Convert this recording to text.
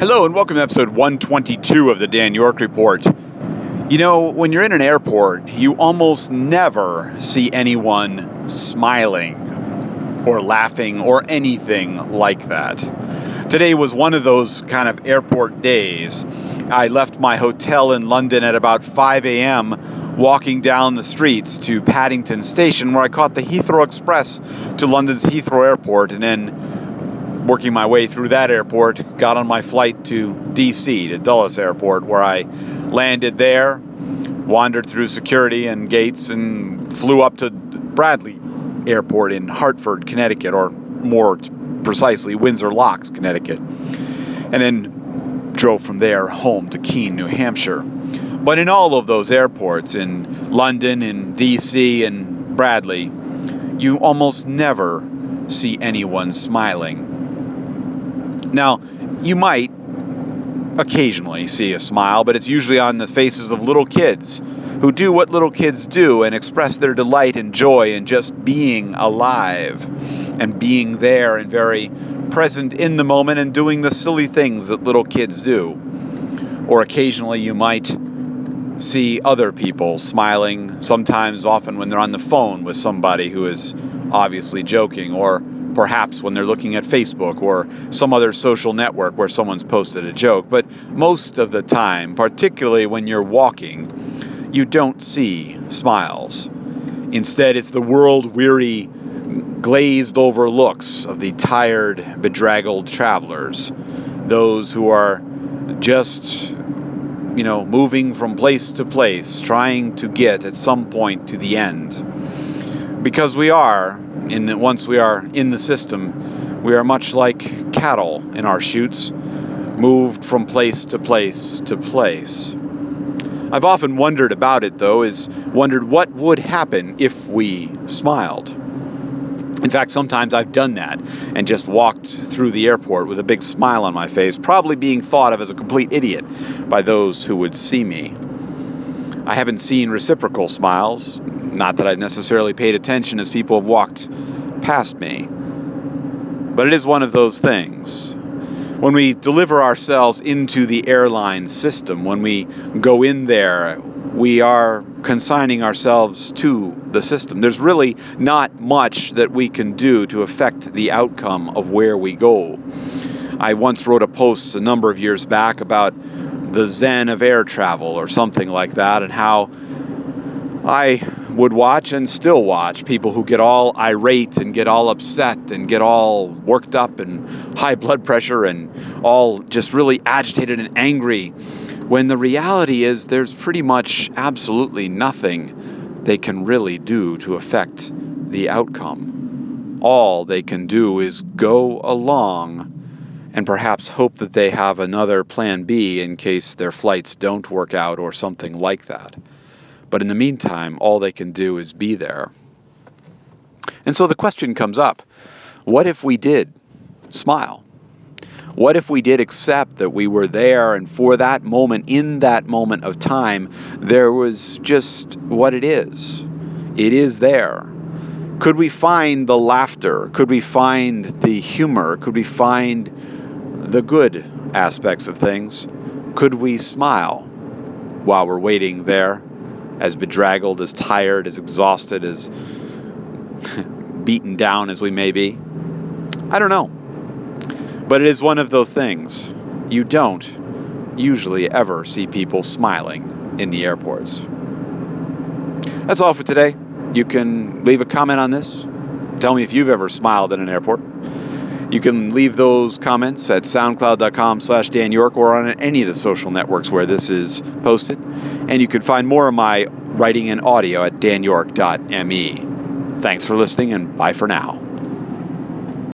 Hello, and welcome to episode 122 of the Dan York Report. You know, when you're in an airport, you almost never see anyone smiling or laughing or anything like that. Today was one of those kind of airport days. I left my hotel in London at about 5 a.m., walking down the streets to Paddington Station, where I caught the Heathrow Express to London's Heathrow Airport, and then working my way through that airport, got on my flight to DC, to Dulles Airport, where I landed there, wandered through security and gates, and flew up to Bradley Airport in Hartford, Connecticut, or more precisely, Windsor Locks, Connecticut, and then drove from there home to Keene, New Hampshire. But in all of those airports, in London, in DC, and Bradley, you almost never see anyone smiling. Now, you might occasionally see a smile, but it's usually on the faces of little kids who do what little kids do and express their delight and joy in just being alive and being there and very present in the moment and doing the silly things that little kids do. Or occasionally you might see other people smiling, sometimes, often when they're on the phone with somebody who is obviously joking, or perhaps when they're looking at Facebook or some other social network where someone's posted a joke. But most of the time, particularly when you're walking, you don't see smiles. Instead, it's the world weary, glazed over looks of the tired, bedraggled travelers, those who are just, you know, moving from place to place, trying to get at some point to the end. Because we are, in the, once we are in the system, we are much like cattle in our chutes, moved from place to place to place. I've often wondered about it, though, is wondered what would happen if we smiled. In fact, sometimes I've done that and just walked through the airport with a big smile on my face, probably being thought of as a complete idiot by those who would see me. I haven't seen reciprocal smiles, not that I've necessarily paid attention as people have walked past me. But it is one of those things. When we deliver ourselves into the airline system, when we go in there, we are consigning ourselves to the system. There's really not much that we can do to affect the outcome of where we go. I once wrote a post a number of years back about the zen of air travel or something like that, and how I would watch and still watch people who get all irate and get all upset and get all worked up and high blood pressure and all just really agitated and angry when the reality is there's pretty much absolutely nothing they can really do to affect the outcome. All they can do is go along and perhaps hope that they have another plan B in case their flights don't work out or something like that. But in the meantime, all they can do is be there. And so the question comes up what if we did smile? What if we did accept that we were there and for that moment, in that moment of time, there was just what it is? It is there. Could we find the laughter? Could we find the humor? Could we find the good aspects of things? Could we smile while we're waiting there? As bedraggled, as tired, as exhausted, as beaten down as we may be? I don't know. But it is one of those things. You don't usually ever see people smiling in the airports. That's all for today. You can leave a comment on this. Tell me if you've ever smiled in an airport. You can leave those comments at soundcloud.com slash Dan York or on any of the social networks where this is posted. And you can find more of my writing and audio at danyork.me. Thanks for listening and bye for now.